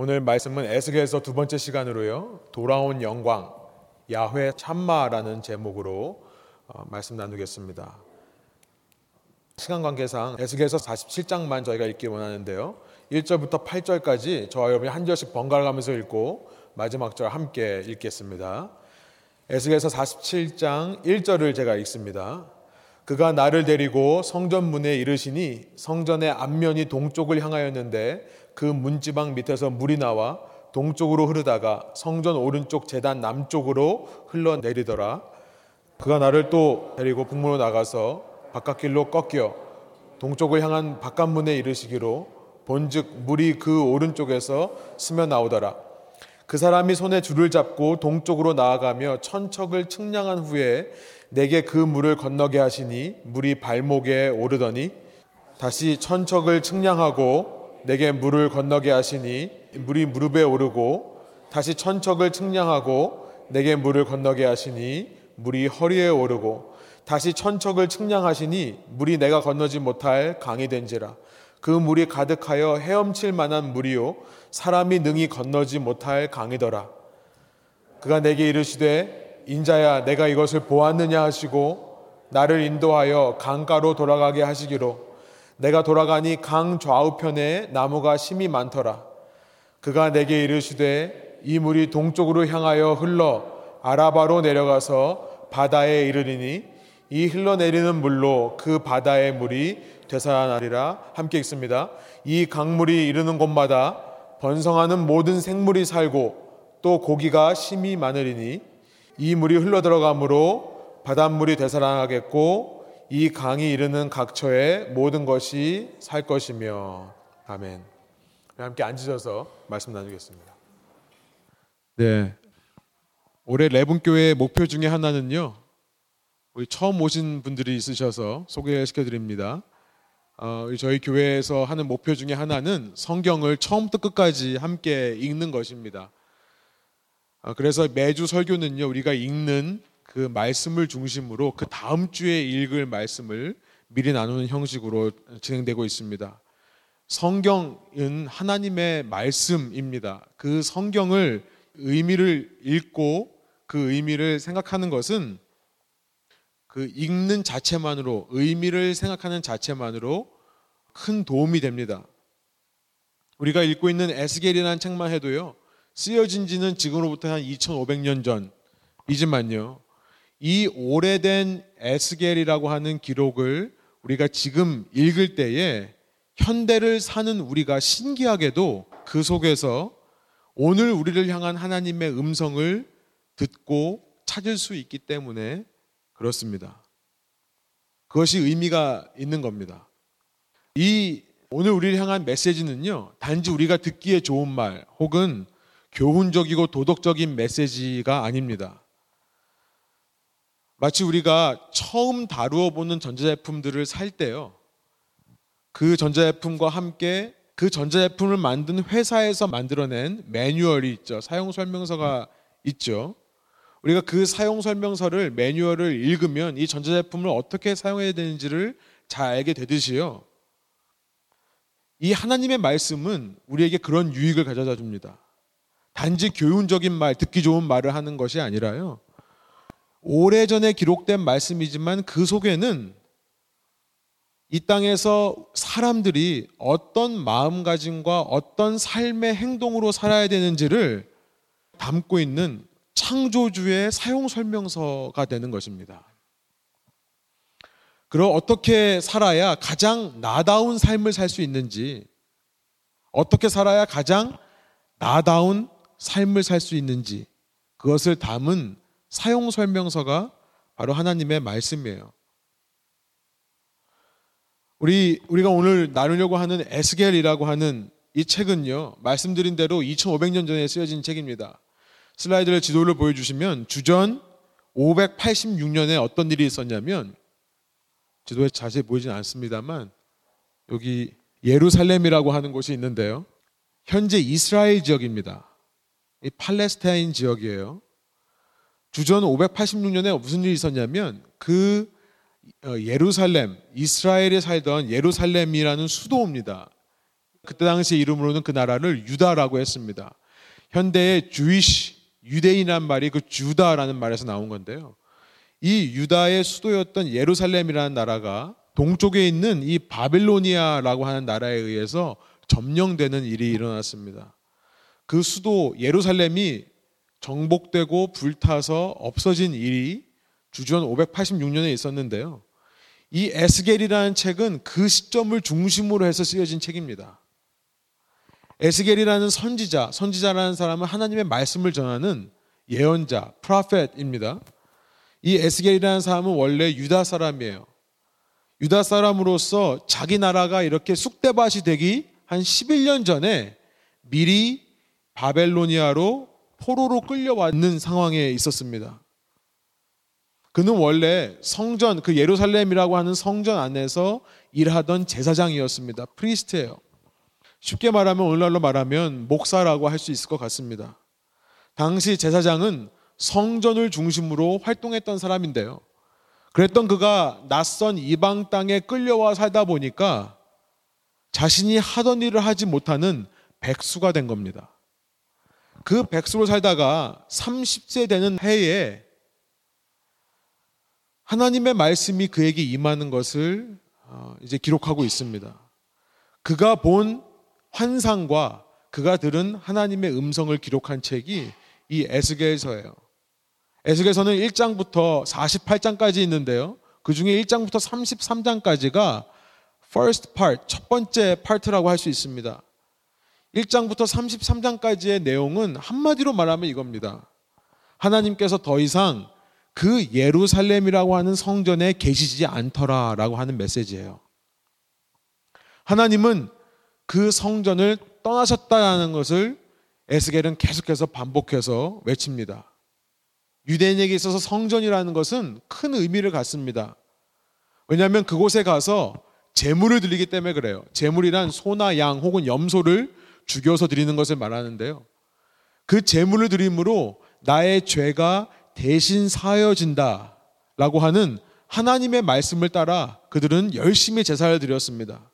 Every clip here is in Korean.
오늘 말씀은 에스겔서 두 번째 시간으로요. 돌아온 영광 야훼 참마라는 제목으로 어, 말씀 나누겠습니다. 시간 관계상 에스겔서 47장만 저희가 읽기 원하는데요. 1절부터 8절까지 저와 여러분이 한 절씩 번갈아 가면서 읽고 마지막 절 함께 읽겠습니다. 에스겔서 47장 1절을 제가 읽습니다. 그가 나를 데리고 성전 문에 이르시니 성전의 앞면이 동쪽을 향하였는데 그 문지방 밑에서 물이 나와 동쪽으로 흐르다가 성전 오른쪽 재단 남쪽으로 흘러내리더라. 그가 나를 또 데리고 북문으로 나가서 바깥길로 꺾여 동쪽을 향한 바깥문에 이르시기로 본즉 물이 그 오른쪽에서 스며 나오더라. 그 사람이 손에 줄을 잡고 동쪽으로 나아가며 천척을 측량한 후에 내게 그 물을 건너게 하시니 물이 발목에 오르더니 다시 천척을 측량하고 내게 물을 건너게 하시니 물이 무릎에 오르고 다시 천척을 측량하고 내게 물을 건너게 하시니 물이 허리에 오르고 다시 천척을 측량하시니 물이 내가 건너지 못할 강이 된지라. 그 물이 가득하여 헤엄칠 만한 물이요 사람이 능히 건너지 못할 강이더라. 그가 내게 이르시되 인자야 내가 이것을 보았느냐 하시고 나를 인도하여 강가로 돌아가게 하시기로. 내가 돌아가니 강 좌우편에 나무가 심이 많더라. 그가 내게 이르시되 이 물이 동쪽으로 향하여 흘러 아라바로 내려가서 바다에 이르리니 이 흘러내리는 물로 그 바다의 물이 되살아나리라. 함께 읽습니다. 이 강물이 이르는 곳마다 번성하는 모든 생물이 살고 또 고기가 심이 많으리니 이 물이 흘러 들어가므로 바닷물이 되살아나겠고 이 강이 이르는 각처에 모든 것이 살 것이며 아멘. 함께 앉으셔서 말씀 나누겠습니다. 네. 올해 레분교회 목표 중에 하나는요. 우리 처음 오신 분들이 있으셔서 소개시켜 드립니다. 어, 저희 교회에서 하는 목표 중에 하나는 성경을 처음부터 끝까지 함께 읽는 것입니다. 아, 그래서 매주 설교는요, 우리가 읽는 그 말씀을 중심으로 그 다음 주에 읽을 말씀을 미리 나누는 형식으로 진행되고 있습니다. 성경은 하나님의 말씀입니다. 그 성경을 의미를 읽고 그 의미를 생각하는 것은 그 읽는 자체만으로 의미를 생각하는 자체만으로 큰 도움이 됩니다. 우리가 읽고 있는 에스겔이라는 책만 해도요. 쓰여진 지는 지금으로부터 한 2500년 전이지만요. 이 오래된 에스겔이라고 하는 기록을 우리가 지금 읽을 때에 현대를 사는 우리가 신기하게도 그 속에서 오늘 우리를 향한 하나님의 음성을 듣고 찾을 수 있기 때문에 그렇습니다. 그것이 의미가 있는 겁니다. 이 오늘 우리를 향한 메시지는요, 단지 우리가 듣기에 좋은 말 혹은 교훈적이고 도덕적인 메시지가 아닙니다. 마치 우리가 처음 다루어 보는 전자제품들을 살 때요. 그 전자제품과 함께 그 전자제품을 만든 회사에서 만들어낸 매뉴얼이 있죠. 사용 설명서가 있죠. 우리가 그 사용 설명서를 매뉴얼을 읽으면 이 전자제품을 어떻게 사용해야 되는지를 잘 알게 되듯이요. 이 하나님의 말씀은 우리에게 그런 유익을 가져다 줍니다. 단지 교훈적인 말, 듣기 좋은 말을 하는 것이 아니라요. 오래전에 기록된 말씀이지만 그 속에는 이 땅에서 사람들이 어떤 마음가짐과 어떤 삶의 행동으로 살아야 되는지를 담고 있는 창조주의 사용 설명서가 되는 것입니다. 그럼 어떻게 살아야 가장 나다운 삶을 살 수 있는지, 어떻게 살아야 가장 나다운 삶을 살 수 있는지 그것을 담은 사용 설명서가 바로 하나님의 말씀이에요. 우리 우리가 오늘 나누려고 하는 에스겔이라고 하는 이 책은요. 말씀드린 대로 2500년 전에 쓰여진 책입니다. 슬라이드를 지도를 보여 주시면 주전 586년에 어떤 일이 있었냐면 지도에 자세히 보이진 않습니다만 여기 예루살렘이라고 하는 곳이 있는데요. 현재 이스라엘 지역입니다. 이 팔레스타인 지역이에요. 주전 586년에 무슨 일이 있었냐면 그 어, 예루살렘, 이스라엘에 살던 예루살렘이라는 수도입니다. 그때 당시 이름으로는 그 나라를 유다라고 했습니다. 현대의 주이시 유대인이란 말이 그 주다라는 말에서 나온 건데요. 이 유다의 수도였던 예루살렘이라는 나라가 동쪽에 있는 이 바빌로니아라고 하는 나라에 의해서 점령되는 일이 일어났습니다. 그 수도 예루살렘이 정복되고 불타서 없어진 일이 주전 586년에 있었는데요. 이 에스겔이라는 책은 그 시점을 중심으로 해서 쓰여진 책입니다. 에스겔이라는 선지자, 선지자라는 사람은 하나님의 말씀을 전하는 예언자, 프라펫입니다. 이 에스겔이라는 사람은 원래 유다 사람이에요. 유다 사람으로서 자기 나라가 이렇게 쑥대밭이 되기 한 11년 전에 미리 바벨로니아로 포로로 끌려왔는 상황에 있었습니다. 그는 원래 성전, 그 예루살렘이라고 하는 성전 안에서 일하던 제사장이었습니다. 프리스트예요. 쉽게 말하면 오늘날로 말하면 목사라고 할 수 있을 것 같습니다. 당시 제사장은 성전을 중심으로 활동했던 사람인데요. 그랬던 그가 낯선 이방 땅에 끌려와 살다 보니까 자신이 하던 일을 하지 못하는 백수가 된 겁니다. 그 백수로 살다가 30세 되는 해에 하나님의 말씀이 그에게 임하는 것을 어, 이제 기록하고 있습니다. 그가 본 환상과 그가 들은 하나님의 음성을 기록한 책이 이 에스겔서예요. 에스겔서는 1장부터 48장까지 있는데요. 그 중에 1장부터 33장까지가 first part, 첫 번째 파트라고 할 수 있습니다. 1장부터 33장까지의 내용은 한마디로 말하면 이겁니다. 하나님께서 더 이상 그 예루살렘이라고 하는 성전에 계시지 않더라라고 하는 메시지예요. 하나님은 그 성전을 떠나셨다는 것을 에스겔은 계속해서 반복해서 외칩니다. 유대인에게 있어서 성전이라는 것은 큰 의미를 갖습니다. 왜냐하면 그곳에 가서 제물을 드리기 때문에 그래요. 제물이란 소나 양 혹은 염소를 죽여서 드리는 것을 말하는데요. 그 제물을 드림으로 나의 죄가 대신 사여진다 라고 하는 하나님의 말씀을 따라 그들은 열심히 제사를 드렸습니다.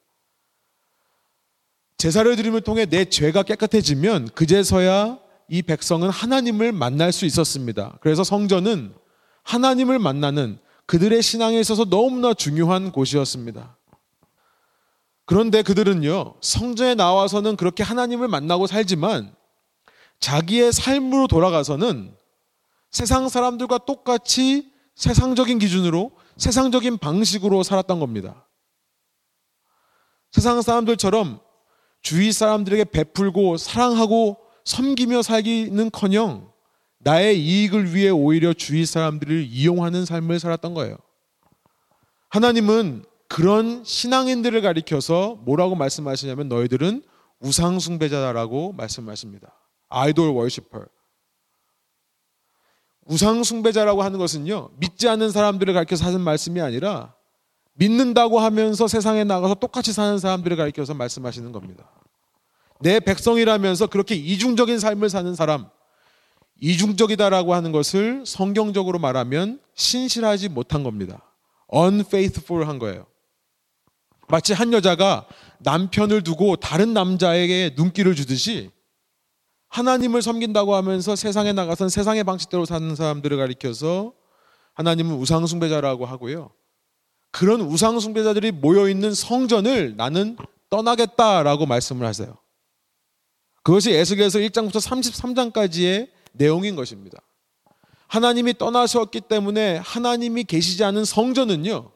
제사를 드림을 통해 내 죄가 깨끗해지면 그제서야 이 백성은 하나님을 만날 수 있었습니다. 그래서 성전은 하나님을 만나는 그들의 신앙에 있어서 너무나 중요한 곳이었습니다. 그런데 그들은요, 성전에 나와서는 그렇게 하나님을 만나고 살지만 자기의 삶으로 돌아가서는 세상 사람들과 똑같이 세상적인 기준으로 세상적인 방식으로 살았던 겁니다. 세상 사람들처럼 주위 사람들에게 베풀고 사랑하고 섬기며 살기는 커녕 나의 이익을 위해 오히려 주위 사람들을 이용하는 삶을 살았던 거예요. 하나님은 그런 신앙인들을 가리켜서 뭐라고 말씀하시냐면 너희들은 우상 숭배자라고 말씀하십니다. 아이돌 워시퍼. 우상 숭배자라고 하는 것은요, 믿지 않는 사람들을 가르쳐서 하는 말씀이 아니라 믿는다고 하면서 세상에 나가서 똑같이 사는 사람들을 가르쳐서 말씀하시는 겁니다. 내 백성이라면서 그렇게 이중적인 삶을 사는 사람, 이중적이다라고 하는 것을 성경적으로 말하면 신실하지 못한 겁니다. unfaithful 한 거예요. 마치 한 여자가 남편을 두고 다른 남자에게 눈길을 주듯이 하나님을 섬긴다고 하면서 세상에 나가선 세상의 방식대로 사는 사람들을 가리켜서 하나님은 우상숭배자라고 하고요. 그런 우상숭배자들이 모여있는 성전을 나는 떠나겠다라고 말씀을 하세요. 그것이 에스겔서 1장부터 33장까지의 내용인 것입니다. 하나님이 떠나셨기 때문에 하나님이 계시지 않은 성전은요.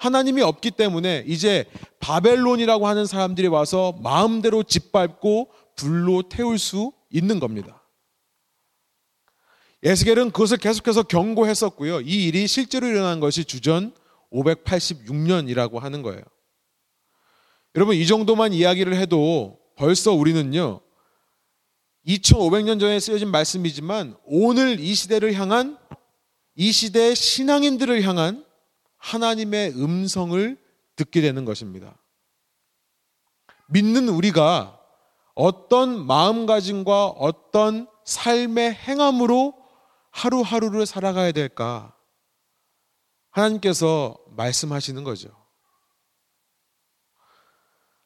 하나님이 없기 때문에 이제 바벨론이라고 하는 사람들이 와서 마음대로 짓밟고 불로 태울 수 있는 겁니다. 에스겔은 그것을 계속해서 경고했었고요. 이 일이 실제로 일어난 것이 주전 586년이라고 하는 거예요. 여러분 이 정도만 이야기를 해도 벌써 우리는요. 2500년 전에 쓰여진 말씀이지만 오늘 이 시대를 향한 이 시대의 신앙인들을 향한 하나님의 음성을 듣게 되는 것입니다. 믿는 우리가 어떤 마음가짐과 어떤 삶의 행함으로 하루하루를 살아가야 될까? 하나님께서 말씀하시는 거죠.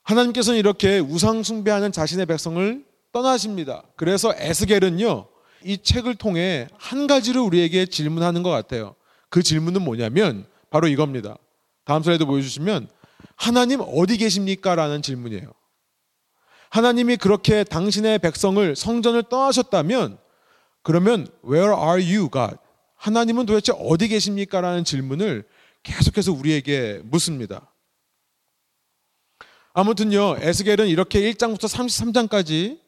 하나님께서는 이렇게 우상 숭배하는 자신의 백성을 떠나십니다. 그래서 에스겔은요, 이 책을 통해 한 가지를 우리에게 질문하는 것 같아요. 그 질문은 뭐냐면 바로 이겁니다. 다음 슬라이드 보여주시면 하나님 어디 계십니까? 라는 질문이에요. 하나님이 그렇게 당신의 백성을 성전을 떠나셨다면 그러면 where are you God? 하나님은 도대체 어디 계십니까? 라는 질문을 계속해서 우리에게 묻습니다. 아무튼요, 에스겔은 이렇게 1장부터 33장까지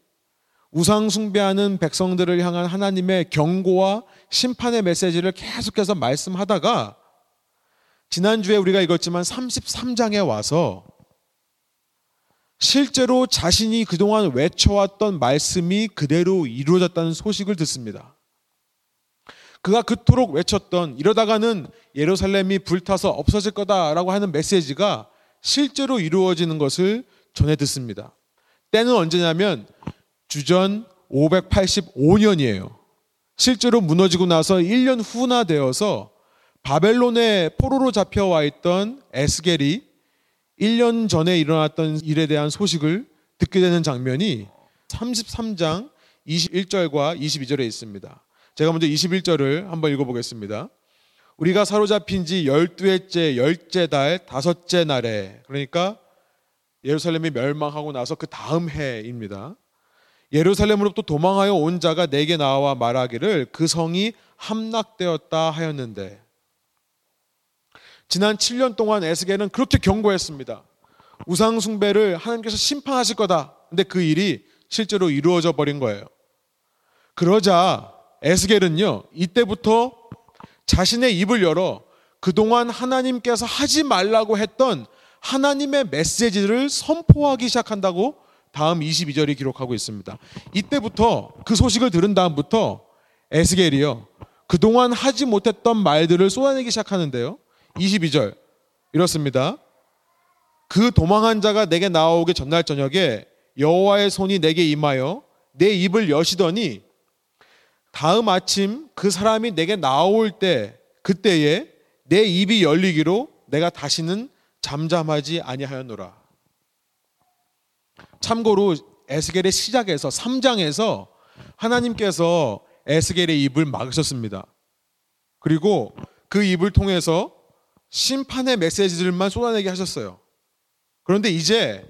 우상 숭배하는 백성들을 향한 하나님의 경고와 심판의 메시지를 계속해서 말씀하다가 지난주에 우리가 읽었지만 33장에 와서 실제로 자신이 그동안 외쳐왔던 말씀이 그대로 이루어졌다는 소식을 듣습니다. 그가 그토록 외쳤던 이러다가는 예루살렘이 불타서 없어질 거다라고 하는 메시지가 실제로 이루어지는 것을 전해 듣습니다. 때는 언제냐면 주전 585년이에요. 실제로 무너지고 나서 1년 후나 되어서 바벨론의 포로로 잡혀와 있던 에스겔이 1년 전에 일어났던 일에 대한 소식을 듣게 되는 장면이 33장 21절과 22절에 있습니다. 제가 먼저 21절을 한번 읽어보겠습니다. 우리가 사로잡힌 지 12회째, 열째 달, 다섯째 날에, 그러니까 예루살렘이 멸망하고 나서 그 다음 해입니다. 예루살렘으로부터 도망하여 온 자가 내게 나와 말하기를 그 성이 함락되었다 하였는데 지난 7년 동안 에스겔은 그렇게 경고했습니다. 우상 숭배를 하나님께서 심판하실 거다. 근데 그 일이 실제로 이루어져 버린 거예요. 그러자 에스겔은요. 이때부터 자신의 입을 열어 그동안 하나님께서 하지 말라고 했던 하나님의 메시지를 선포하기 시작한다고 다음 22절이 기록하고 있습니다. 이때부터 그 소식을 들은 다음부터 에스겔이요. 그동안 하지 못했던 말들을 쏟아내기 시작하는데요. 22절 이렇습니다. 그 도망한 자가 내게 나오기 전날 저녁에 여호와의 손이 내게 임하여 내 입을 여시더니 다음 아침 그 사람이 내게 나올 때 그때에 내 입이 열리기로 내가 다시는 잠잠하지 아니하였노라. 참고로 에스겔의 시작에서 3장에서 하나님께서 에스겔의 입을 막으셨습니다. 그리고 그 입을 통해서 심판의 메시지들만 쏟아내게 하셨어요. 그런데 이제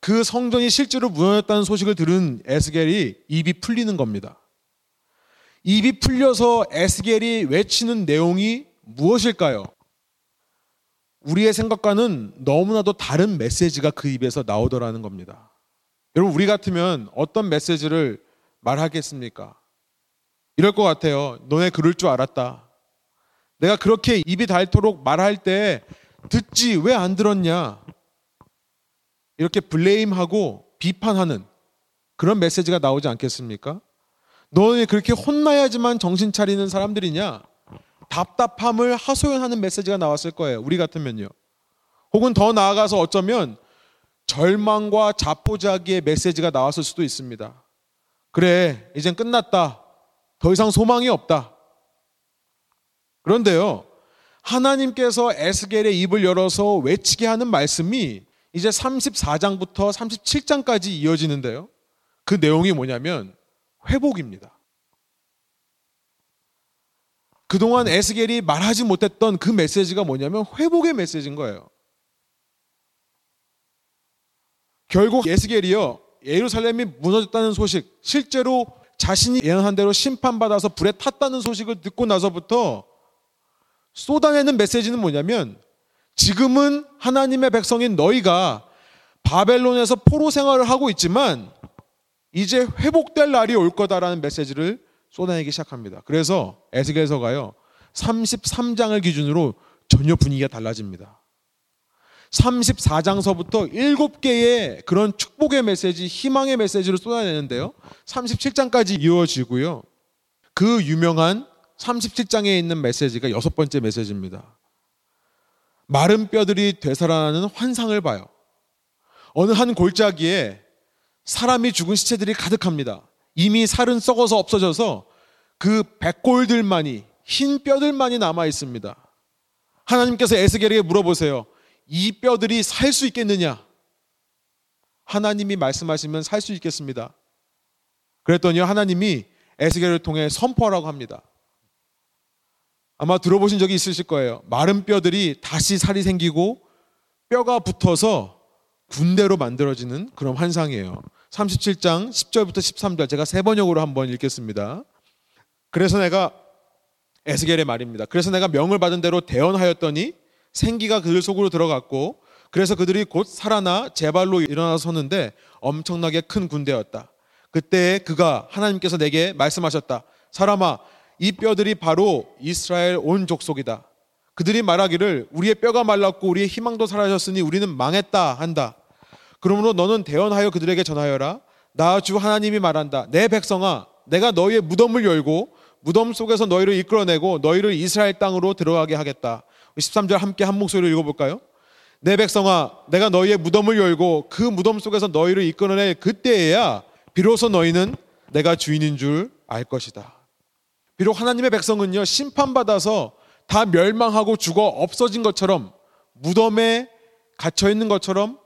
그 성전이 실제로 무너졌다는 소식을 들은 에스겔이 입이 풀리는 겁니다. 입이 풀려서 에스겔이 외치는 내용이 무엇일까요? 우리의 생각과는 너무나도 다른 메시지가 그 입에서 나오더라는 겁니다. 여러분 우리 같으면 어떤 메시지를 말하겠습니까? 이럴 것 같아요. 너네 그럴 줄 알았다. 내가 그렇게 입이 닳도록 말할 때 듣지 왜 안 들었냐? 이렇게 블레임하고 비판하는 그런 메시지가 나오지 않겠습니까? 너네 그렇게 혼나야지만 정신 차리는 사람들이냐? 답답함을 하소연하는 메시지가 나왔을 거예요. 우리 같으면요. 혹은 더 나아가서 어쩌면 절망과 자포자기의 메시지가 나왔을 수도 있습니다. 그래, 이젠 끝났다. 더 이상 소망이 없다. 그런데요, 하나님께서 에스겔의 입을 열어서 외치게 하는 말씀이 이제 34장부터 37장까지 이어지는데요. 그 내용이 뭐냐면 회복입니다. 그동안 에스겔이 말하지 못했던 그 메시지가 뭐냐면 회복의 메시지인 거예요. 결국 예스겔이요 예루살렘이 무너졌다는 소식, 실제로 자신이 예언한 대로 심판받아서 불에 탔다는 소식을 듣고 나서부터 쏟아내는 메시지는 뭐냐면 지금은 하나님의 백성인 너희가 바벨론에서 포로 생활을 하고 있지만 이제 회복될 날이 올 거다라는 메시지를 쏟아내기 시작합니다. 그래서 에스겔서가요 33장을 기준으로 전혀 분위기가 달라집니다. 34장서부터 7개의 그런 축복의 메시지, 희망의 메시지를 쏟아내는데요. 37장까지 이어지고요. 그 유명한 37장에 있는 메시지가 여섯 번째 메시지입니다. 마른 뼈들이 되살아나는 환상을 봐요. 어느 한 골짜기에 사람이 죽은 시체들이 가득합니다. 이미 살은 썩어서 없어져서 그 백골들만이 흰 뼈들만이 남아 있습니다. 하나님께서 에스겔에게 물어보세요. 이 뼈들이 살 수 있겠느냐? 하나님이 말씀하시면 살 수 있겠습니다. 그랬더니 하나님이 에스겔을 통해 선포하라고 합니다. 아마 들어보신 적이 있으실 거예요. 마른 뼈들이 다시 살이 생기고 뼈가 붙어서 군대로 만들어지는 그런 환상이에요. 37장 10절부터 13절 제가 세 번역으로 한번 읽겠습니다. 그래서 내가 에스겔의 말입니다. 그래서 내가 명을 받은 대로 대언하였더니 생기가 그들 속으로 들어갔고 그래서 그들이 곧 살아나 제 발로 일어나 섰는데 엄청나게 큰 군대였다. 그때 그가 하나님께서 내게 말씀하셨다. 사람아, 이 뼈들이 바로 이스라엘 온 족속이다. 그들이 말하기를 우리의 뼈가 말랐고 우리의 희망도 사라졌으니 우리는 망했다 한다. 그러므로 너는 대언하여 그들에게 전하여라. 나 주 하나님이 말한다. 내 백성아, 내가 너희의 무덤을 열고 무덤 속에서 너희를 이끌어내고 너희를 이스라엘 땅으로 들어가게 하겠다. 13절 함께 한 목소리로 읽어볼까요? 내 백성아, 내가 너희의 무덤을 열고 그 무덤 속에서 너희를 이끌어낼 그때에야 비로소 너희는 내가 주인인 줄 알 것이다. 비록 하나님의 백성은요, 심판받아서 다 멸망하고 죽어 없어진 것처럼 무덤에 갇혀 있는 것처럼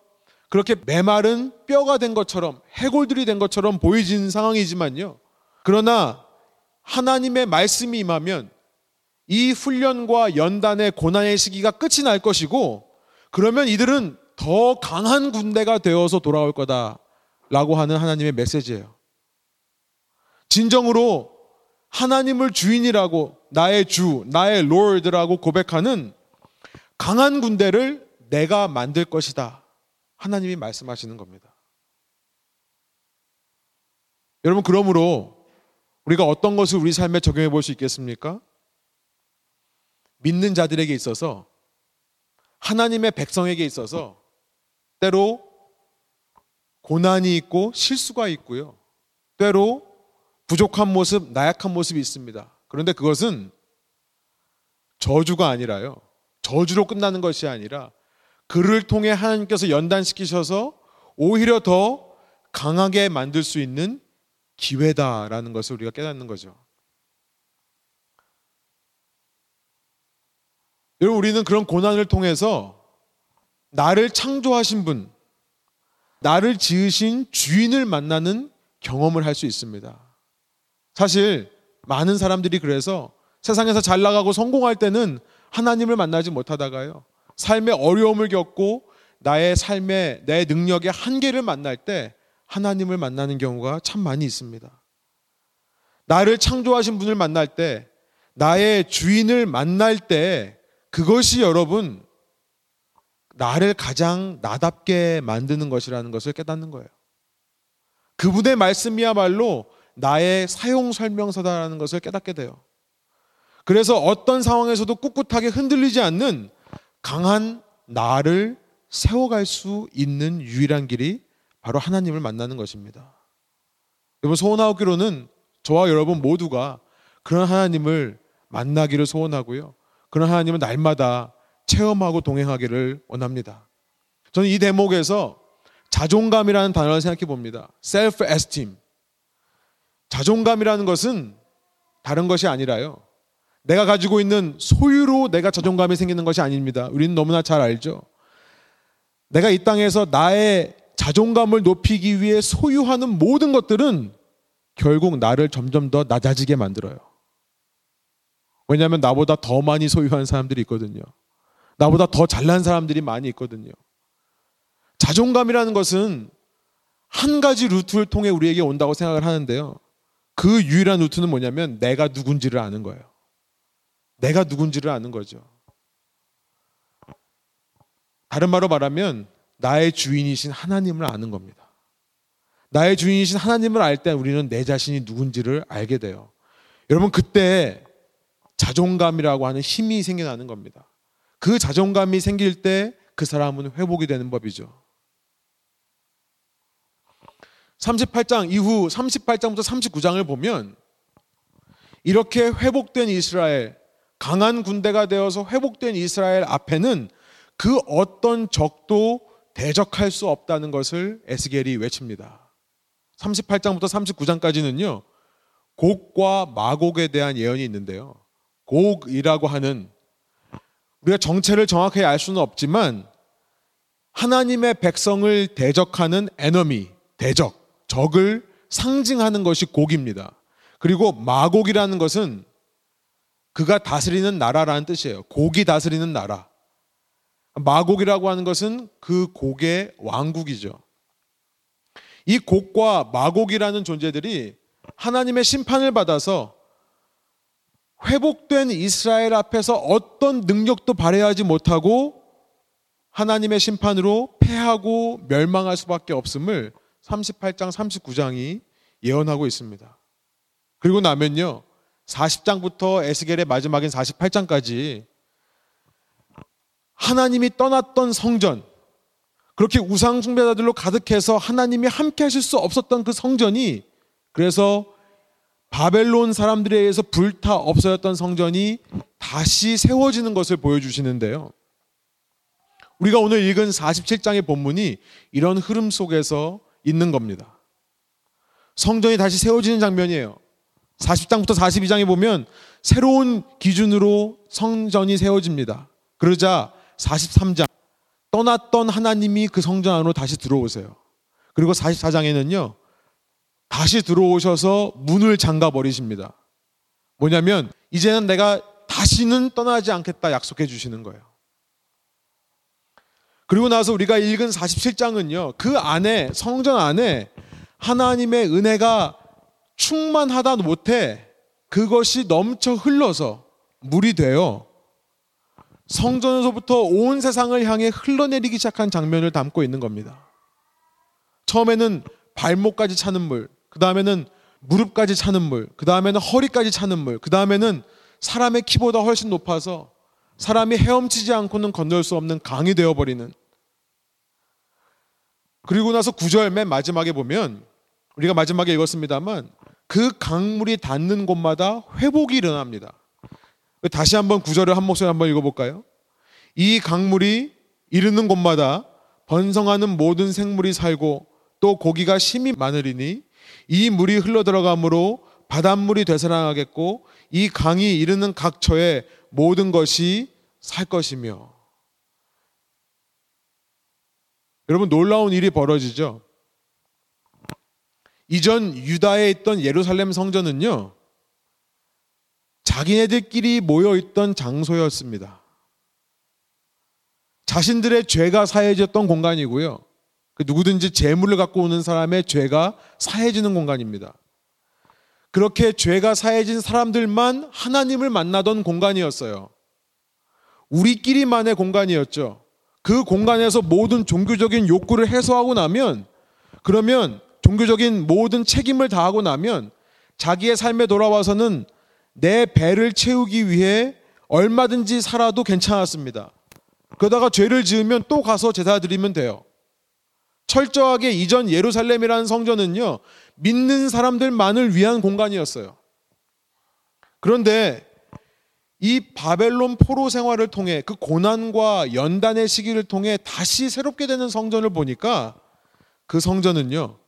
그렇게 메마른 뼈가 된 것처럼 해골들이 된 것처럼 보이진 상황이지만요. 그러나 하나님의 말씀이 임하면 이 훈련과 연단의 고난의 시기가 끝이 날 것이고 그러면 이들은 더 강한 군대가 되어서 돌아올 거다라고 하는 하나님의 메시지예요. 진정으로 하나님을 주인이라고 나의 주, 나의 롤드라고 고백하는 강한 군대를 내가 만들 것이다. 하나님이 말씀하시는 겁니다. 여러분, 그러므로 우리가 어떤 것을 우리 삶에 적용해 볼 수 있겠습니까? 믿는 자들에게 있어서 하나님의 백성에게 있어서 때로 고난이 있고 실수가 있고요. 때로 부족한 모습, 나약한 모습이 있습니다. 그런데 그것은 저주가 아니라요. 저주로 끝나는 것이 아니라 그를 통해 하나님께서 연단시키셔서 오히려 더 강하게 만들 수 있는 기회다라는 것을 우리가 깨닫는 거죠. 여러분, 우리는 그런 고난을 통해서 나를 창조하신 분, 나를 지으신 주인을 만나는 경험을 할 수 있습니다. 사실 많은 사람들이 그래서 세상에서 잘 나가고 성공할 때는 하나님을 만나지 못하다가요. 삶의 어려움을 겪고 나의 삶의 내 능력의 한계를 만날 때 하나님을 만나는 경우가 참 많이 있습니다. 나를 창조하신 분을 만날 때 나의 주인을 만날 때 그것이 여러분 나를 가장 나답게 만드는 것이라는 것을 깨닫는 거예요. 그분의 말씀이야말로 나의 사용 설명서다라는 것을 깨닫게 돼요. 그래서 어떤 상황에서도 꿋꿋하게 흔들리지 않는 강한 나를 세워갈 수 있는 유일한 길이 바로 하나님을 만나는 것입니다. 여러분 소원하기로는 저와 여러분 모두가 그런 하나님을 만나기를 소원하고요. 그런 하나님은 날마다 체험하고 동행하기를 원합니다. 저는 이 대목에서 자존감이라는 단어를 생각해 봅니다. self-esteem. 자존감이라는 것은 다른 것이 아니라요. 내가 가지고 있는 소유로 내가 자존감이 생기는 것이 아닙니다. 우리는 너무나 잘 알죠. 내가 이 땅에서 나의 자존감을 높이기 위해 소유하는 모든 것들은 결국 나를 점점 더 낮아지게 만들어요. 왜냐하면 나보다 더 많이 소유한 사람들이 있거든요. 나보다 더 잘난 사람들이 많이 있거든요. 자존감이라는 것은 한 가지 루트를 통해 우리에게 온다고 생각을 하는데요. 그 유일한 루트는 뭐냐면 내가 누군지를 아는 거예요. 내가 누군지를 아는 거죠. 다른 말로 말하면 나의 주인이신 하나님을 아는 겁니다. 나의 주인이신 하나님을 알 때 우리는 내 자신이 누군지를 알게 돼요. 여러분 그때 자존감이라고 하는 힘이 생겨나는 겁니다. 그 자존감이 생길 때 그 사람은 회복이 되는 법이죠. 38장 이후 38장부터 39장을 보면 이렇게 회복된 이스라엘, 강한 군대가 되어서 회복된 이스라엘 앞에는 그 어떤 적도 대적할 수 없다는 것을 에스겔이 외칩니다. 38장부터 39장까지는요, 곡과 마곡에 대한 예언이 있는데요. 곡이라고 하는 우리가 정체를 정확하게 알 수는 없지만 하나님의 백성을 대적하는 에너미, 대적, 적을 상징하는 것이 곡입니다. 그리고 마곡이라는 것은 그가 다스리는 나라라는 뜻이에요. 곡이 다스리는 나라. 마곡이라고 하는 것은 그 곡의 왕국이죠. 이 곡과 마곡이라는 존재들이 하나님의 심판을 받아서 회복된 이스라엘 앞에서 어떤 능력도 발휘하지 못하고 하나님의 심판으로 패하고 멸망할 수밖에 없음을 38장, 39장이 예언하고 있습니다. 그리고 나면요. 40장부터 에스겔의 마지막인 48장까지 하나님이 떠났던 성전, 그렇게 우상 숭배자들로 가득해서 하나님이 함께 하실 수 없었던 그 성전이 그래서 바벨론 사람들에 의해서 불타 없어졌던 성전이 다시 세워지는 것을 보여주시는데요. 우리가 오늘 읽은 47장의 본문이 이런 흐름 속에서 있는 겁니다. 성전이 다시 세워지는 장면이에요. 40장부터 42장에 보면 새로운 기준으로 성전이 세워집니다. 그러자 43장 떠났던 하나님이 그 성전 안으로 다시 들어오세요. 그리고 44장에는요. 다시 들어오셔서 문을 잠가 버리십니다. 뭐냐면 이제는 내가 다시는 떠나지 않겠다 약속해 주시는 거예요. 그리고 나서 우리가 읽은 47장은요. 그 안에 성전 안에 하나님의 은혜가 충만하다 못해 그것이 넘쳐 흘러서 물이 되어 성전에서부터 온 세상을 향해 흘러내리기 시작한 장면을 담고 있는 겁니다. 처음에는 발목까지 차는 물, 그 다음에는 무릎까지 차는 물, 그 다음에는 허리까지 차는 물, 그 다음에는 사람의 키보다 훨씬 높아서 사람이 헤엄치지 않고는 건널 수 없는 강이 되어버리는 그리고 나서 구절 맨 마지막에 보면 우리가 마지막에 읽었습니다만 그 강물이 닿는 곳마다 회복이 일어납니다. 다시 한번 구절을 한 목소리 한번 읽어볼까요? 이 강물이 이르는 곳마다 번성하는 모든 생물이 살고 또 고기가 심이 많으리니 이 물이 흘러 들어가므로 바닷물이 되살아나겠고 이 강이 이르는 각 처에 모든 것이 살 것이며 여러분 놀라운 일이 벌어지죠. 이전 유다에 있던 예루살렘 성전은요. 자기네들끼리 모여 있던 장소였습니다. 자신들의 죄가 사해졌던 공간이고요. 그 누구든지 재물을 갖고 오는 사람의 죄가 사해지는 공간입니다. 그렇게 죄가 사해진 사람들만 하나님을 만나던 공간이었어요. 우리끼리만의 공간이었죠. 그 공간에서 모든 종교적인 욕구를 해소하고 나면 그러면 종교적인 모든 책임을 다하고 나면 자기의 삶에 돌아와서는 내 배를 채우기 위해 얼마든지 살아도 괜찮았습니다. 그러다가 죄를 지으면 또 가서 제사 드리면 돼요. 철저하게 이전 예루살렘이라는 성전은요, 믿는 사람들만을 위한 공간이었어요. 그런데 이 바벨론 포로 생활을 통해 그 고난과 연단의 시기를 통해 다시 새롭게 되는 성전을 보니까 그 성전은요,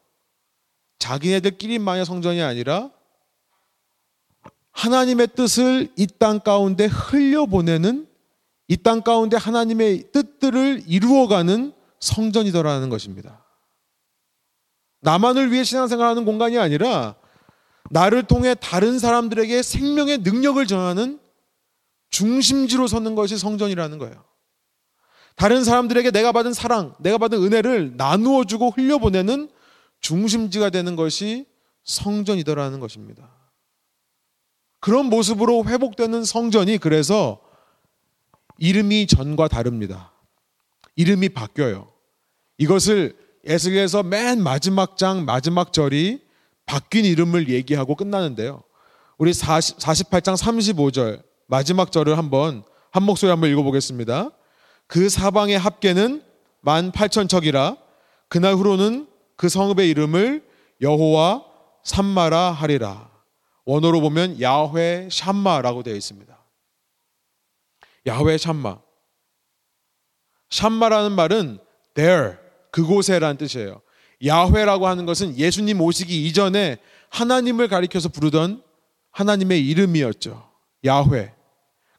자기네들끼리만의 성전이 아니라 하나님의 뜻을 이 땅 가운데 흘려보내는 이 땅 가운데 하나님의 뜻들을 이루어가는 성전이더라는 것입니다. 나만을 위해 신앙생활하는 공간이 아니라 나를 통해 다른 사람들에게 생명의 능력을 전하는 중심지로 서는 것이 성전이라는 거예요. 다른 사람들에게 내가 받은 사랑, 내가 받은 은혜를 나누어 주고 흘려보내는 중심지가 되는 것이 성전이더라는 것입니다. 그런 모습으로 회복되는 성전이 그래서 이름이 전과 다릅니다. 이름이 바뀌어요. 이것을 에스겔에서 맨 마지막 장 마지막 절이 바뀐 이름을 얘기하고 끝나는데요. 우리 40, 48장 35절 마지막 절을 한번 한 목소리 한번 읽어보겠습니다. 그 사방의 합계는 만 8천 척이라 그날 후로는 그 성읍의 이름을 여호와 삼마라 하리라. 원어로 보면 야훼 샴마라고 되어 있습니다. 야훼 샴마. 샴마라는 말은 there 그곳에라는 뜻이에요. 야훼라고 하는 것은 예수님 오시기 이전에 하나님을 가리켜서 부르던 하나님의 이름이었죠. 야훼.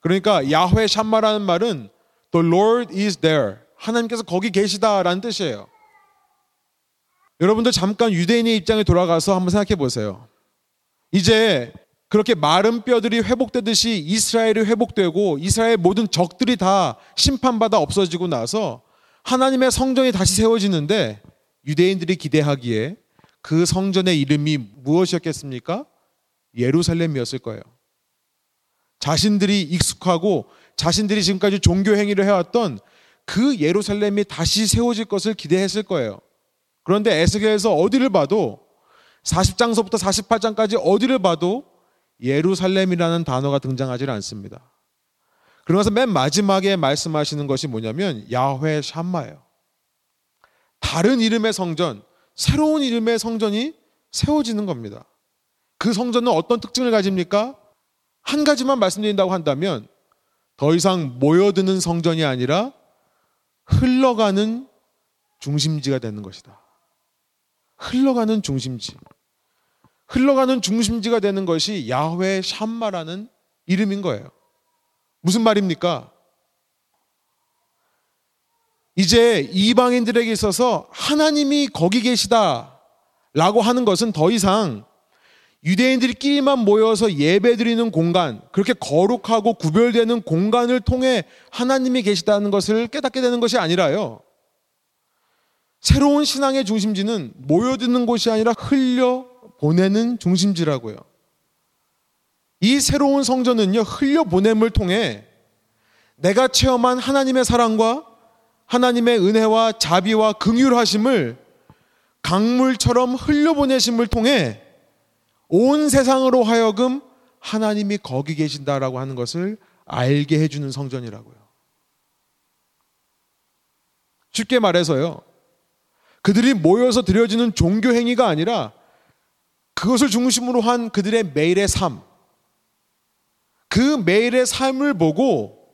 그러니까 야훼 샴마라는 말은 the Lord is there. 하나님께서 거기 계시다라는 뜻이에요. 여러분들 잠깐 유대인의 입장에 돌아가서 한번 생각해 보세요. 이제 그렇게 마른 뼈들이 회복되듯이 이스라엘이 회복되고 이스라엘 모든 적들이 다 심판받아 없어지고 나서 하나님의 성전이 다시 세워지는데 유대인들이 기대하기에 그 성전의 이름이 무엇이었겠습니까? 예루살렘이었을 거예요. 자신들이 익숙하고 자신들이 지금까지 종교 행위를 해왔던 그 예루살렘이 다시 세워질 것을 기대했을 거예요. 그런데 에스겔에서 어디를 봐도 40장서부터 48장까지 어디를 봐도 예루살렘이라는 단어가 등장하지 않습니다. 그러면서 맨 마지막에 말씀하시는 것이 뭐냐면 야훼 샴마예요. 다른 이름의 성전, 새로운 이름의 성전이 세워지는 겁니다. 그 성전은 어떤 특징을 가집니까? 한 가지만 말씀드린다고 한다면 더 이상 모여드는 성전이 아니라 흘러가는 중심지가 되는 것이다. 흘러가는 중심지. 흘러가는 중심지가 되는 것이 야훼 샴마라는 이름인 거예요. 무슨 말입니까? 이제 이방인들에게 있어서 하나님이 거기 계시다 라고 하는 것은 더 이상 유대인들끼리만 모여서 예배 드리는 공간, 그렇게 거룩하고 구별되는 공간을 통해 하나님이 계시다는 것을 깨닫게 되는 것이 아니라요. 새로운 신앙의 중심지는 모여드는 곳이 아니라 흘려 보내는 중심지라고요. 이 새로운 성전은요, 흘려 보냄을 통해 내가 체험한 하나님의 사랑과 하나님의 은혜와 자비와 긍휼하심을 강물처럼 흘려보내심을 통해 온 세상으로 하여금 하나님이 거기 계신다라고 하는 것을 알게 해주는 성전이라고요. 쉽게 말해서요. 그들이 모여서 드려지는 종교 행위가 아니라 그것을 중심으로 한 그들의 매일의 삶. 그 매일의 삶을 보고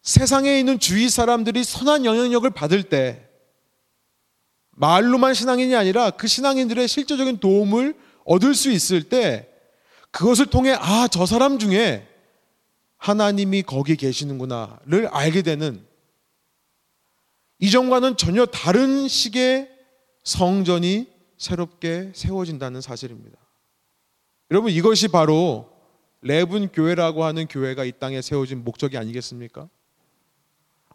세상에 있는 주위 사람들이 선한 영향력을 받을 때 말로만 신앙인이 아니라 그 신앙인들의 실제적인 도움을 얻을 수 있을 때 그것을 통해 아, 저 사람 중에 하나님이 거기 계시는구나를 알게 되는 이전과는 전혀 다른 식의 성전이 새롭게 세워진다는 사실입니다. 여러분 이것이 바로 레븐 교회라고 하는 교회가 이 땅에 세워진 목적이 아니겠습니까?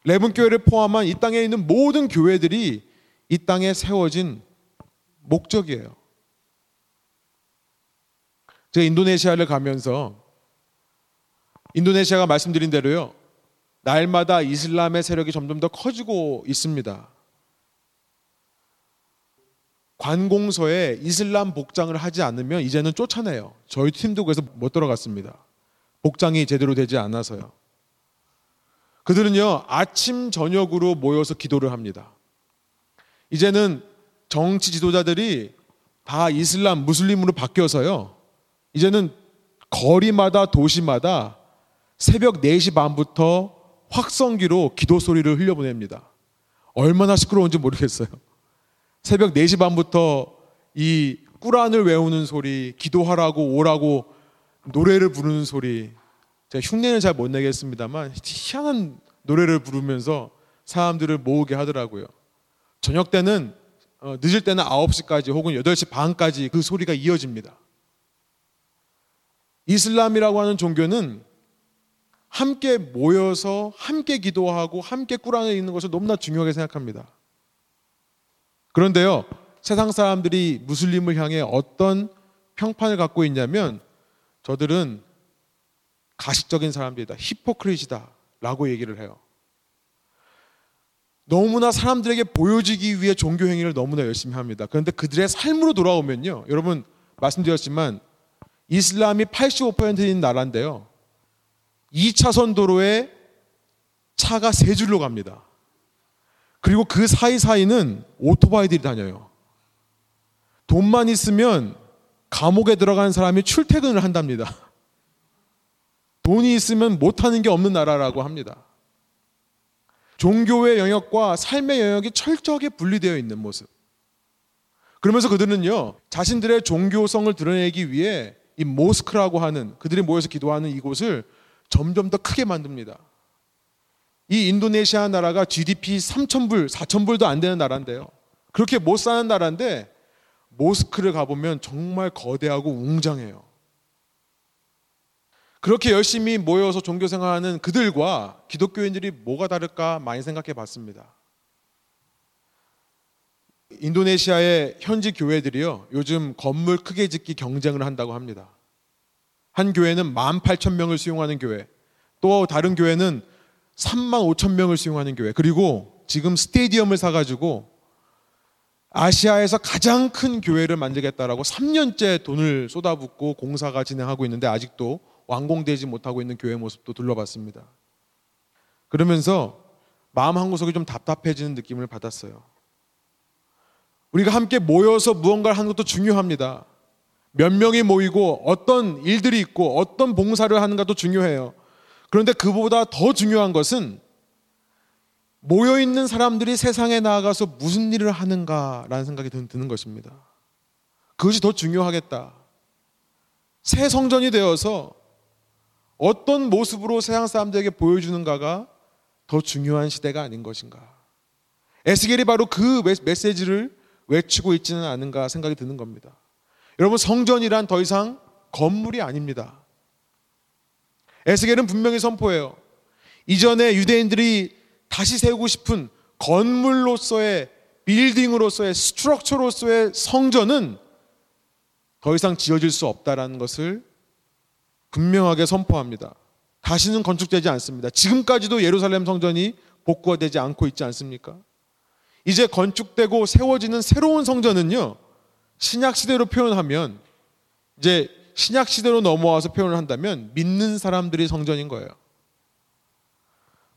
레븐 교회를 포함한 이 땅에 있는 모든 교회들이 이 땅에 세워진 목적이에요. 제가 인도네시아를 가면서 인도네시아가 말씀드린 대로요. 날마다 이슬람의 세력이 점점 더 커지고 있습니다. 관공서에 이슬람 복장을 하지 않으면 이제는 쫓아내요. 저희 팀도 그래서 못 들어갔습니다. 복장이 제대로 되지 않아서요. 그들은요, 아침, 저녁으로 모여서 기도를 합니다. 이제는 정치 지도자들이 다 이슬람, 무슬림으로 바뀌어서요, 이제는 거리마다 도시마다 새벽 4시 반부터 확성기로 기도 소리를 흘려보냅니다. 얼마나 시끄러운지 모르겠어요. 새벽 4시 반부터 이 꾸란을 외우는 소리, 기도하라고 오라고 노래를 부르는 소리, 제가 흉내는 잘 못 내겠습니다만 희한한 노래를 부르면서 사람들을 모으게 하더라고요. 저녁 때는 어, 늦을 때는 9시까지 혹은 8시 반까지 그 소리가 이어집니다. 이슬람이라고 하는 종교는 함께 모여서 함께 기도하고 함께 꾸란을 읽는 것을 너무나 중요하게 생각합니다. 그런데요, 세상 사람들이 무슬림을 향해 어떤 평판을 갖고 있냐면 저들은 가식적인 사람들이다. 히포크리시다. 라고 얘기를 해요. 너무나 사람들에게 보여지기 위해 종교 행위를 너무나 열심히 합니다. 그런데 그들의 삶으로 돌아오면요. 여러분 말씀드렸지만 이슬람이 85%인 나라인데요. 2차선 도로에 차가 세 줄로 갑니다. 그리고 그 사이사이는 오토바이들이 다녀요. 돈만 있으면 감옥에 들어가는 사람이 출퇴근을 한답니다. 돈이 있으면 못하는 게 없는 나라라고 합니다. 종교의 영역과 삶의 영역이 철저하게 분리되어 있는 모습. 그러면서 그들은요, 자신들의 종교성을 드러내기 위해 이 모스크라고 하는 그들이 모여서 기도하는 이곳을 점점 더 크게 만듭니다. 이 인도네시아 나라가 GDP 3천불, 4천불도 안 되는 나라인데요. 그렇게 못 사는 나라인데 모스크를 가보면 정말 거대하고 웅장해요. 그렇게 열심히 모여서 종교 생활하는 그들과 기독교인들이 뭐가 다를까 많이 생각해 봤습니다. 인도네시아의 현지 교회들이요, 요즘 건물 크게 짓기 경쟁을 한다고 합니다. 한 교회는 18,000명을 수용하는 교회, 또 다른 교회는 3만 5천 명을 수용하는 교회. 그리고 지금 스테디움을 사가지고 아시아에서 가장 큰 교회를 만들겠다라고 3년째 돈을 쏟아붓고 공사가 진행하고 있는데 아직도 완공되지 못하고 있는 교회 모습도 둘러봤습니다. 그러면서 마음 한 구석이 좀 답답해지는 느낌을 받았어요. 우리가 함께 모여서 무언가를 하는 것도 중요합니다. 몇 명이 모이고 어떤 일들이 있고 어떤 봉사를 하는가도 중요해요. 그런데 그보다 더 중요한 것은 모여 있는 사람들이 세상에 나아가서 무슨 일을 하는가라는 생각이 드는 것입니다. 그것이 더 중요하겠다. 새 성전이 되어서 어떤 모습으로 세상 사람들에게 보여주는가가 더 중요한 시대가 아닌 것인가. 에스겔이 바로 그 메시지를 외치고 있지는 않은가 생각이 드는 겁니다. 여러분 성전이란 더 이상 건물이 아닙니다. 에스겔은 분명히 선포해요. 이전에 유대인들이 다시 세우고 싶은 건물로서의 빌딩으로서의 스트럭처로서의 성전은 더 이상 지어질 수 없다라는 것을 분명하게 선포합니다. 다시는 건축되지 않습니다. 지금까지도 예루살렘 성전이 복구되지 않고 있지 않습니까? 이제 건축되고 세워지는 새로운 성전은요, 신약 시대로 표현하면 이제 신약 시대로 넘어와서 표현을 한다면 믿는 사람들이 성전인 거예요.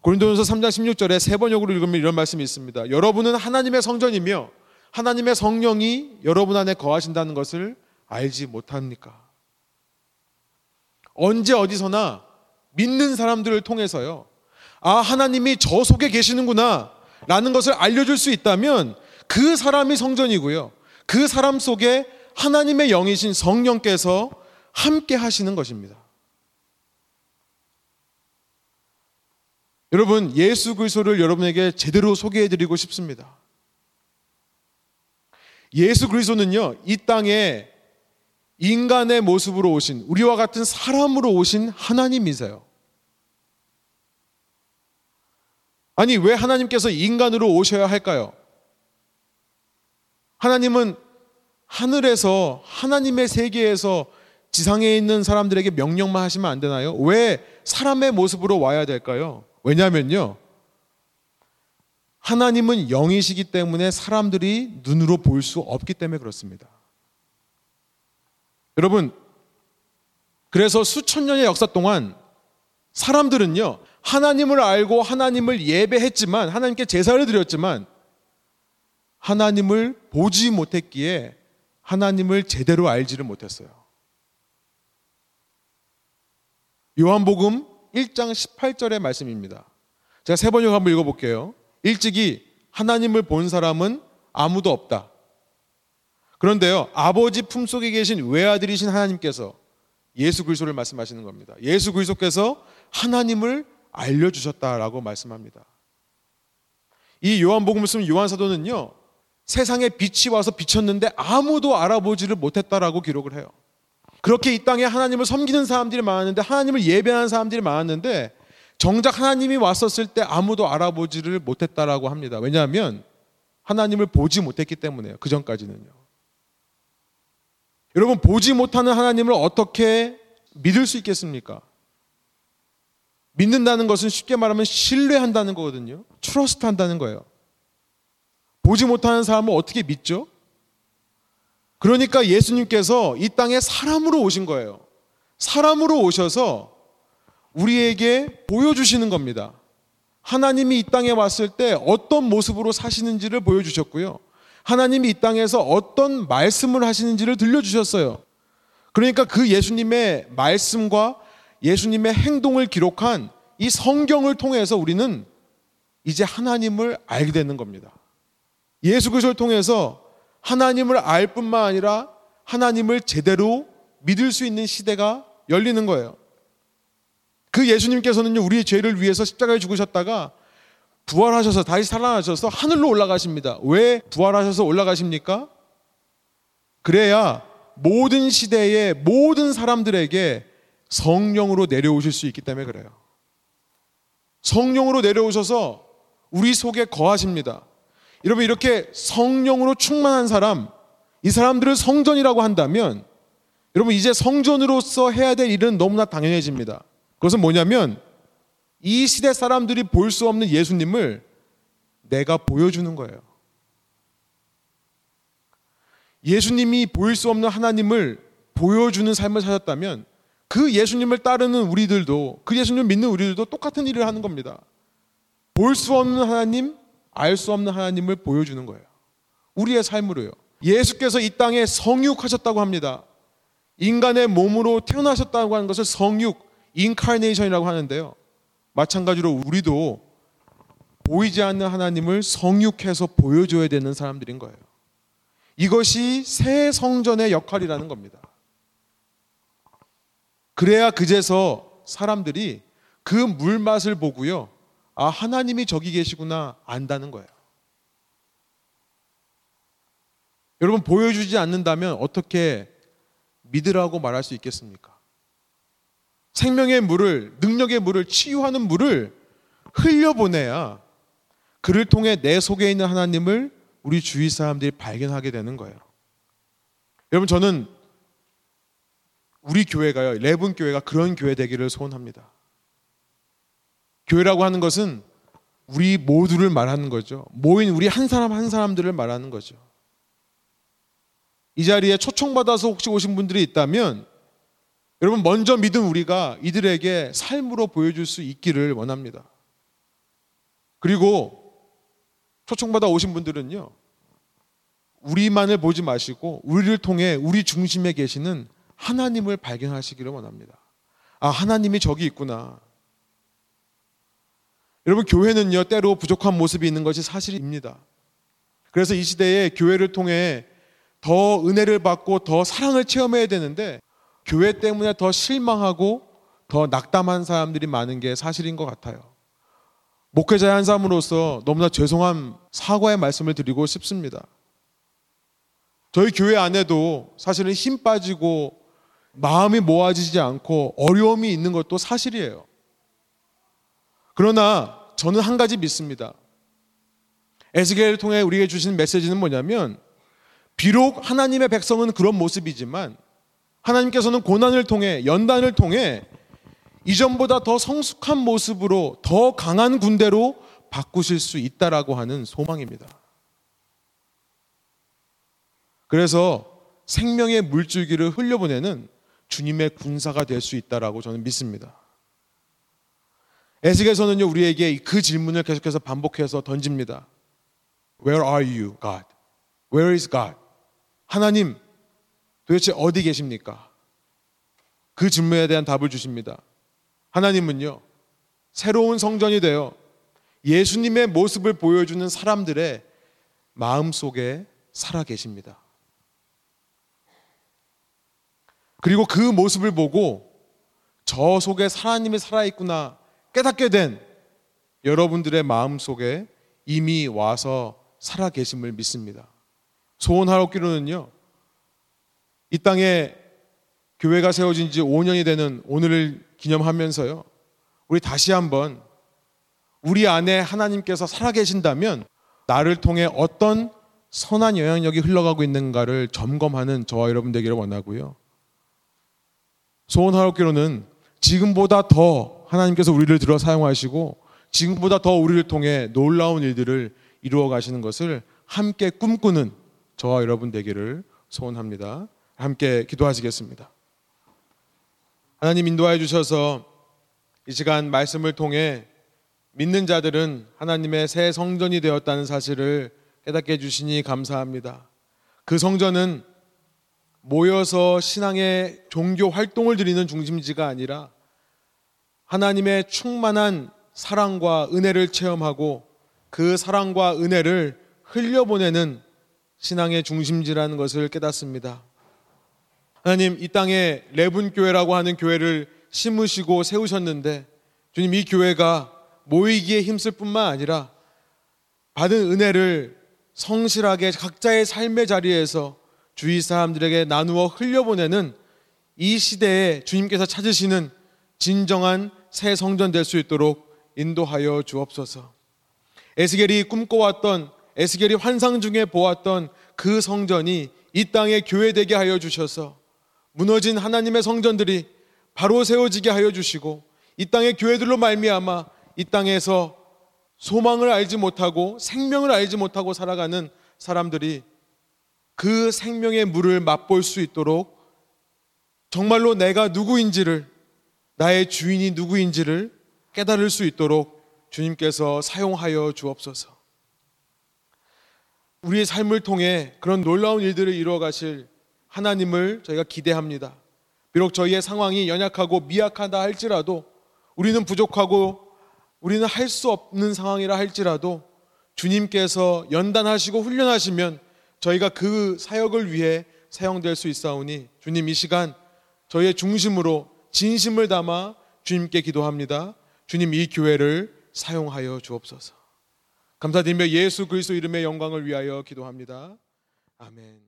고린도전서 3장 16절에 세 번역으로 읽으면 이런 말씀이 있습니다. 여러분은 하나님의 성전이며 하나님의 성령이 여러분 안에 거하신다는 것을 알지 못합니까? 언제 어디서나 믿는 사람들을 통해서요. 아, 하나님이 저 속에 계시는구나. 라는 것을 알려줄 수 있다면 그 사람이 성전이고요. 그 사람 속에 하나님의 영이신 성령께서 함께 하시는 것입니다. 여러분, 예수 그리스도를 여러분에게 제대로 소개해 드리고 싶습니다. 예수 그리스도는요, 이 땅에 인간의 모습으로 오신, 우리와 같은 사람으로 오신 하나님이세요. 아니, 왜 하나님께서 인간으로 오셔야 할까요? 하나님은 하늘에서, 하나님의 세계에서 지상에 있는 사람들에게 명령만 하시면 안 되나요? 왜 사람의 모습으로 와야 될까요? 왜냐하면요. 하나님은 영이시기 때문에 사람들이 눈으로 볼 수 없기 때문에 그렇습니다. 여러분, 그래서 수천 년의 역사 동안 사람들은요, 하나님을 알고 하나님을 예배했지만, 하나님께 제사를 드렸지만, 하나님을 보지 못했기에 하나님을 제대로 알지를 못했어요. 요한복음 1장 18절의 말씀입니다. 제가 세 번역 한번 읽어볼게요. 일찍이 하나님을 본 사람은 아무도 없다. 그런데요, 아버지 품속에 계신 외아들이신 하나님께서 예수 그리스도를 말씀하시는 겁니다. 예수 그리스도께서 하나님을 알려주셨다라고 말씀합니다. 이 요한복음을 쓰면 요한 사도는요, 세상에 빛이 와서 비쳤는데 아무도 알아보지를 못했다라고 기록을 해요. 그렇게 이 땅에 하나님을 섬기는 사람들이 많았는데 하나님을 예배하는 사람들이 많았는데 정작 하나님이 왔었을 때 아무도 알아보지를 못했다라고 합니다. 왜냐하면 하나님을 보지 못했기 때문에요. 그 전까지는요. 여러분 보지 못하는 하나님을 어떻게 믿을 수 있겠습니까? 믿는다는 것은 쉽게 말하면 신뢰한다는 거거든요. 트러스트 한다는 거예요. 보지 못하는 사람을 어떻게 믿죠? 그러니까 예수님께서 이 땅에 사람으로 오신 거예요. 사람으로 오셔서 우리에게 보여주시는 겁니다. 하나님이 이 땅에 왔을 때 어떤 모습으로 사시는지를 보여주셨고요. 하나님이 이 땅에서 어떤 말씀을 하시는지를 들려주셨어요. 그러니까 그 예수님의 말씀과 예수님의 행동을 기록한 이 성경을 통해서 우리는 이제 하나님을 알게 되는 겁니다. 예수 그리스도를 통해서 하나님을 알 뿐만 아니라 하나님을 제대로 믿을 수 있는 시대가 열리는 거예요. 그 예수님께서는요, 우리의 죄를 위해서 십자가에 죽으셨다가 부활하셔서 다시 살아나셔서 하늘로 올라가십니다. 왜 부활하셔서 올라가십니까? 그래야 모든 시대의 모든 사람들에게 성령으로 내려오실 수 있기 때문에 그래요. 성령으로 내려오셔서 우리 속에 거하십니다. 여러분 이렇게 성령으로 충만한 사람, 이 사람들을 성전이라고 한다면 여러분 이제 성전으로서 해야 될 일은 너무나 당연해집니다. 그것은 뭐냐면 이 시대 사람들이 볼 수 없는 예수님을 내가 보여주는 거예요. 예수님이 보일 수 없는 하나님을 보여주는 삶을 사셨다면 그 예수님을 따르는 우리들도 그 예수님을 믿는 우리들도 똑같은 일을 하는 겁니다. 볼 수 없는 하나님, 알 수 없는 하나님을 보여주는 거예요. 우리의 삶으로요. 예수께서 이 땅에 성육하셨다고 합니다. 인간의 몸으로 태어나셨다고 하는 것을 성육, 인카네이션이라고 하는데요. 마찬가지로 우리도 보이지 않는 하나님을 성육해서 보여줘야 되는 사람들인 거예요. 이것이 새 성전의 역할이라는 겁니다. 그래야 그제서 사람들이 그 물맛을 보고요. 아, 하나님이 저기 계시구나 안다는 거예요. 여러분, 보여주지 않는다면 어떻게 믿으라고 말할 수 있겠습니까? 생명의 물을, 능력의 물을, 치유하는 물을 흘려보내야 그를 통해 내 속에 있는 하나님을 우리 주위 사람들이 발견하게 되는 거예요. 여러분, 저는 우리 교회가요, 레븐 교회가 그런 교회 되기를 소원합니다. 교회라고 하는 것은 우리 모두를 말하는 거죠. 모인 우리 한 사람 한 사람들을 말하는 거죠. 이 자리에 초청받아서 혹시 오신 분들이 있다면 여러분 먼저 믿은 우리가 이들에게 삶으로 보여줄 수 있기를 원합니다. 그리고 초청받아 오신 분들은요. 우리만을 보지 마시고 우리를 통해 우리 중심에 계시는 하나님을 발견하시기를 원합니다. 아, 하나님이 저기 있구나. 여러분, 교회는요, 때로 부족한 모습이 있는 것이 사실입니다. 그래서 이 시대에 교회를 통해 더 은혜를 받고 더 사랑을 체험해야 되는데, 교회 때문에 더 실망하고 더 낙담한 사람들이 많은 게 사실인 것 같아요. 목회자의 한 사람으로서 너무나 죄송한 사과의 말씀을 드리고 싶습니다. 저희 교회 안에도 사실은 힘 빠지고 마음이 모아지지 않고 어려움이 있는 것도 사실이에요. 그러나 저는 한 가지 믿습니다. 에스겔을 통해 우리에게 주신 메시지는 뭐냐면 비록 하나님의 백성은 그런 모습이지만 하나님께서는 고난을 통해 연단을 통해 이전보다 더 성숙한 모습으로 더 강한 군대로 바꾸실 수 있다라고 하는 소망입니다. 그래서 생명의 물줄기를 흘려보내는 주님의 군사가 될 수 있다라고 저는 믿습니다. 에스겔서는요 우리에게 그 질문을 계속해서 반복해서 던집니다. Where are you, God? Where is God? 하나님 도대체 어디 계십니까? 그 질문에 대한 답을 주십니다. 하나님은요 새로운 성전이 되어 예수님의 모습을 보여주는 사람들의 마음 속에 살아 계십니다. 그리고 그 모습을 보고 저 속에 하나님이 살아있구나 깨닫게 된 여러분들의 마음 속에 이미 와서 살아 계심을 믿습니다. 소원하옵기로는요, 이 땅에 교회가 세워진 지 5년이 되는 오늘을 기념하면서요, 우리 다시 한번 우리 안에 하나님께서 살아 계신다면 나를 통해 어떤 선한 영향력이 흘러가고 있는가를 점검하는 저와 여러분 되기를 원하고요. 소원하옵기로는 지금보다 더 하나님께서 우리를 들어 사용하시고 지금보다 더 우리를 통해 놀라운 일들을 이루어 가시는 것을 함께 꿈꾸는 저와 여러분 되기를 소원합니다. 함께 기도하시겠습니다. 하나님 인도하여 주셔서 이 시간 말씀을 통해 믿는 자들은 하나님의 새 성전이 되었다는 사실을 깨닫게 해주시니 감사합니다. 그 성전은 모여서 신앙의 종교 활동을 드리는 중심지가 아니라 하나님의 충만한 사랑과 은혜를 체험하고 그 사랑과 은혜를 흘려보내는 신앙의 중심지라는 것을 깨닫습니다. 하나님, 이 땅에 레분 교회라고 하는 교회를 심으시고 세우셨는데 주님 이 교회가 모이기에 힘쓸 뿐만 아니라 받은 은혜를 성실하게 각자의 삶의 자리에서 주위 사람들에게 나누어 흘려보내는 이 시대에 주님께서 찾으시는 진정한 새 성전 될 수 있도록 인도하여 주옵소서. 에스겔이 꿈꿔왔던 에스겔이 환상 중에 보았던 그 성전이 이 땅에 교회 되게 하여 주셔서 무너진 하나님의 성전들이 바로 세워지게 하여 주시고 이 땅의 교회들로 말미암아 이 땅에서 소망을 알지 못하고 생명을 알지 못하고 살아가는 사람들이 그 생명의 물을 맛볼 수 있도록 정말로 내가 누구인지를 나의 주인이 누구인지를 깨달을 수 있도록 주님께서 사용하여 주옵소서. 우리의 삶을 통해 그런 놀라운 일들을 이루어 가실 하나님을 저희가 기대합니다. 비록 저희의 상황이 연약하고 미약하다 할지라도 우리는 부족하고 우리는 할 수 없는 상황이라 할지라도 주님께서 연단하시고 훈련하시면 저희가 그 사역을 위해 사용될 수 있사오니 주님 이 시간 저희의 중심으로 진심을 담아 주님께 기도합니다. 주님 이 교회를 사용하여 주옵소서. 감사드리며 예수 그리스도 이름의 영광을 위하여 기도합니다. 아멘.